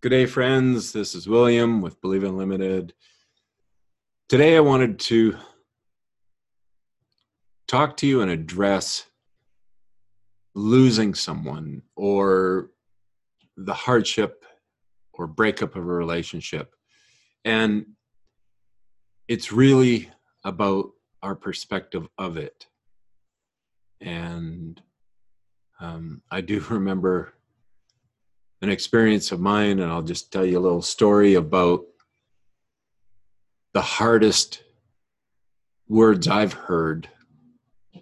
Good day, friends. This is William with Believe Unlimited. Today, I wanted to talk to you and address losing someone or the hardship or breakup of a relationship. And it's really about our perspective of it. And um, I do remember an experience of mine, and I'll just tell you a little story about the hardest words I've heard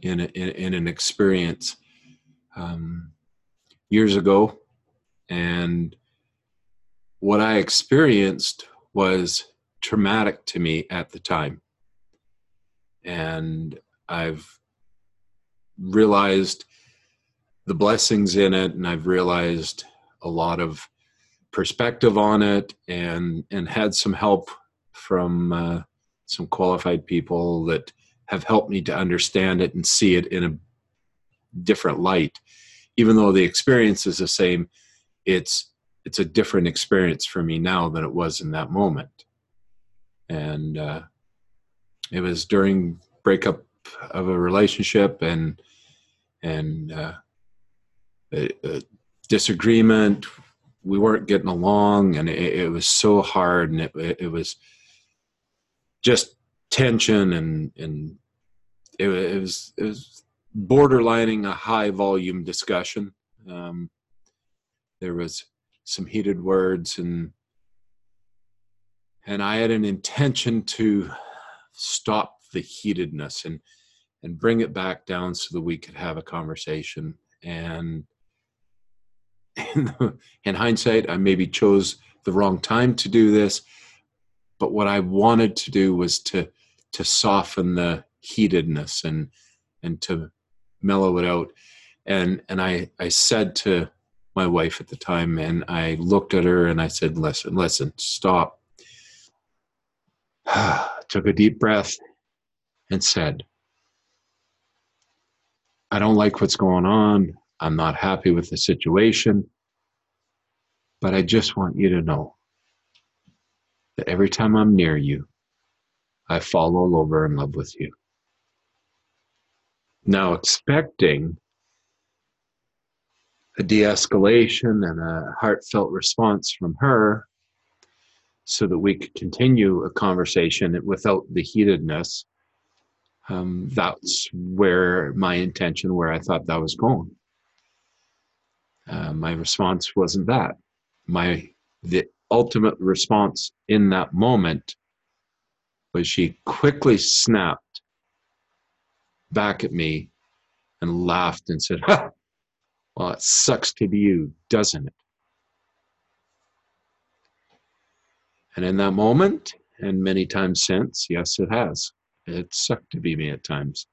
in, a, in, in, an experience um, years ago. And what I experienced was traumatic to me at the time. And I've realized the blessings in it, and I've realized a lot of perspective on it and and had some help from uh, some qualified people that have helped me to understand it and see it in a different light. Even though the experience is the same it's it's a different experience for me now than it was in that moment. And uh, it was during breakup of a relationship and and uh, disagreement. We weren't getting along, and it, it was so hard, and it, it, was just tension, and and it, it was it was borderlining a high volume discussion. Um, there was some heated words, and and I had an intention to stop the heatedness and and bring it back down so that we could have a conversation and in, in hindsight, I maybe chose the wrong time to do this. But what I wanted to do was to to soften the heatedness and and to mellow it out. And and I I said to my wife at the time, and I looked at her and I said, "Listen, listen, stop." Took a deep breath and said, "I don't like what's going on. I'm not happy with the situation. But I just want you to know that every time I'm near you, I fall all over in love with you. Now, expecting a de escalation and a heartfelt response from her so that we could continue a conversation without the heatedness. Um, that's where my intention, where I thought that was going. Uh, my response wasn't that my the ultimate response in that moment was she quickly snapped back at me and laughed and said, ha, Well, it sucks to be you, doesn't it? And in that moment, and many times since, yes, it has. It sucked to be me at times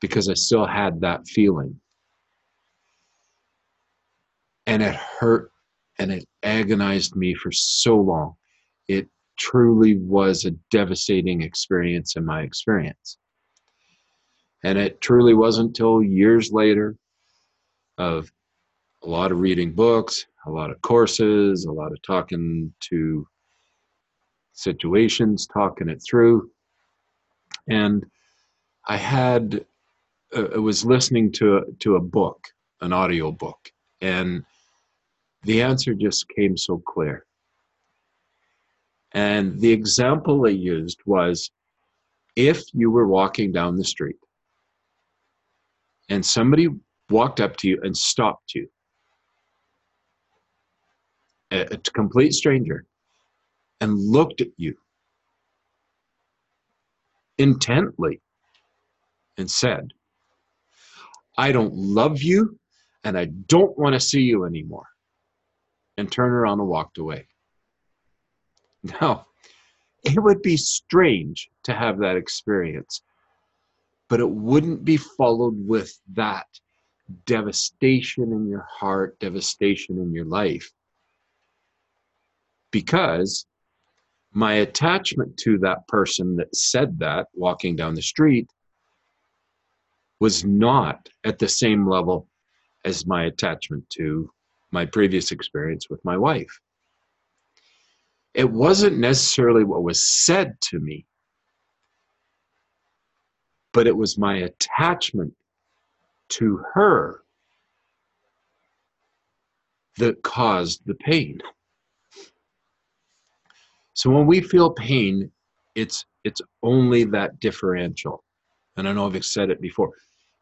because I still had that feeling. And it hurt and it agonized me for so long. It truly was a devastating experience in my experience. And it truly wasn't until years later of a lot of reading books, a lot of courses, a lot of talking to situations, talking it through. And I had, uh, I was listening to a, to a book, an audio book, and the answer just came so clear. And the example they used was if you were walking down the street and somebody walked up to you and stopped you, a, a complete stranger, and looked at you intently and said, I don't love you and I don't want to see you anymore and turned around and walked away. Now, it would be strange to have that experience, but it wouldn't be followed with that devastation in your heart, devastation in your life. Because my attachment to that person that said that walking down the street was not at the same level as my attachment to my previous experience with my wife. It wasn't necessarily what was said to me, but it was my attachment to her that caused the pain. So when we feel pain, it's it's only that differential. And I know I've said it before.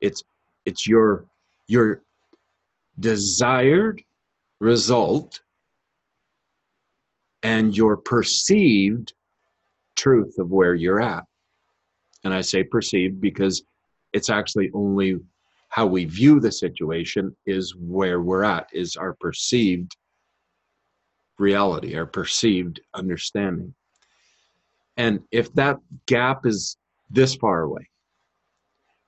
It's it's your your desired result and your perceived truth of where you're at. And I say perceived because it's actually only how we view the situation is where we're at, is our perceived reality, our perceived understanding. And if that gap is this far away,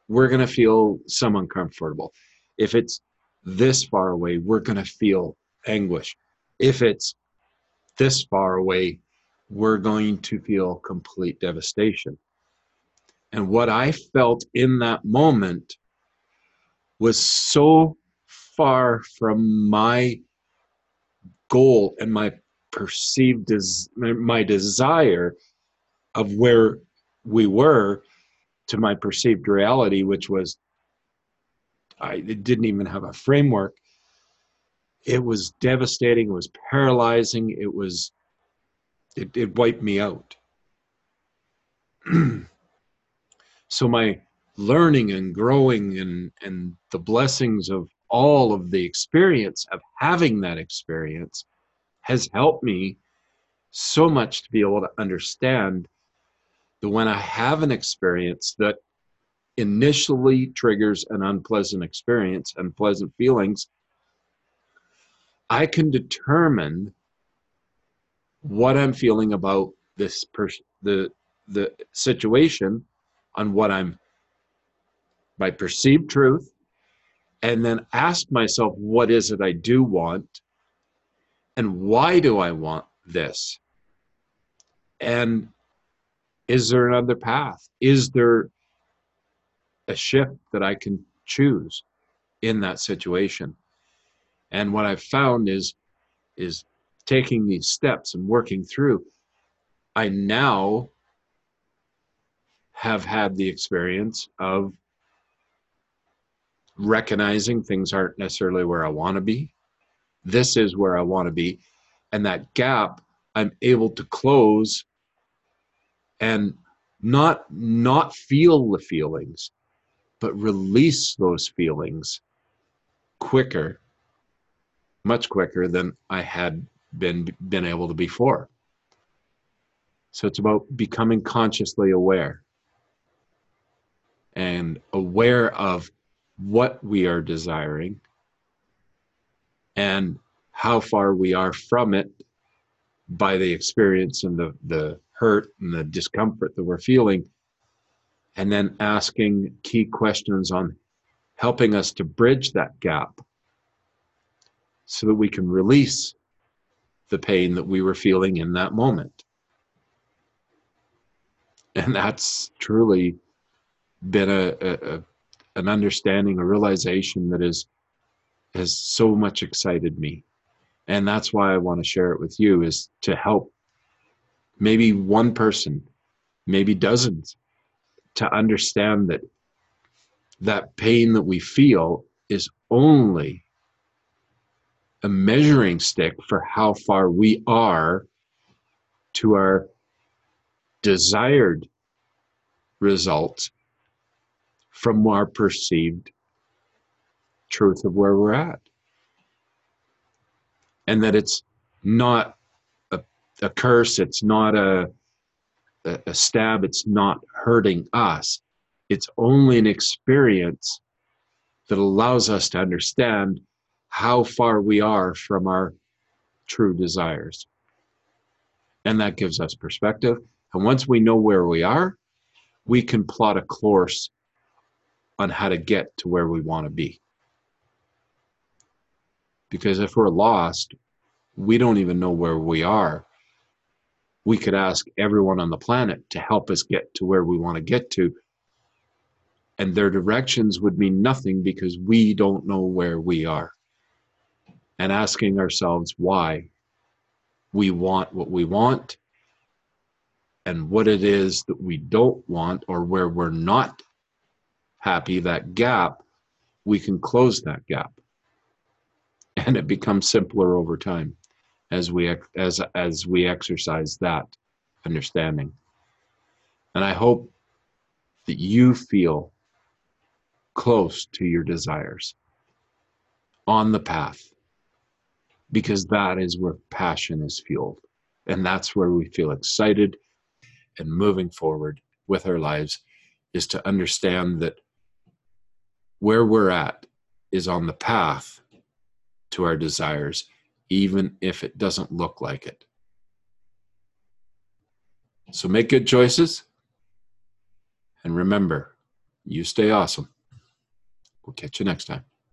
we're going to feel some uncomfortable. If it's this far away, we're going to feel anguish. If it's this far away, we're going to feel complete devastation. And what I felt in that moment was so far from my goal and my perceived des- my desire of where we were to my perceived reality which was i didn't even have a framework it was devastating. It was paralyzing. It was it, it wiped me out. So my learning and growing and and the blessings of all of the experience of having that experience has helped me so much to be able to understand that when I have an experience that initially triggers an unpleasant experience, unpleasant feelings, I can determine what I'm feeling about this person, the the situation, on what I'm my perceived truth, and then ask myself, what is it I do want? And why do I want this? And is there another path? Is there a shift that I can choose in that situation? And what I've found is is taking these steps and working through. I now have had the experience of recognizing things aren't necessarily where I want to be. This is where I want to be. And that gap I'm able to close and not not feel the feelings, but release those feelings quicker, much quicker than I had been been able to before. So it's about becoming consciously aware and aware of what we are desiring and how far we are from it by the experience and the, the hurt and the discomfort that we're feeling. And then asking key questions on helping us to bridge that gap so that we can release the pain that we were feeling in that moment. And that's truly been a, a, an understanding, a realization that is has so much excited me. And that's why I want to share it with you is to help maybe one person, maybe dozens, to understand that that pain that we feel is only a measuring stick for how far we are to our desired results from our perceived truth of where we're at. And that it's not a, a curse, it's not a, a stab, it's not hurting us. It's only an experience that allows us to understand how far we are from our true desires. And that gives us perspective. And once we know where we are, we can plot a course on how to get to where we want to be. Because if we're lost, we don't even know where we are. We could ask everyone on the planet to help us get to where we want to get to. And their directions would mean nothing because we don't know where we are. And asking ourselves why we want what we want and what it is that we don't want or where we're not happy, that gap, we can close that gap. And it becomes simpler over time as we as as we exercise that understanding. And I hope that you feel close to your desires on the path because that is where passion is fueled and that's where we feel excited and moving forward with our lives is to understand that where we're at is on the path to our desires, even if it doesn't look like it. So make good choices. And remember, you stay awesome. We'll catch you next time.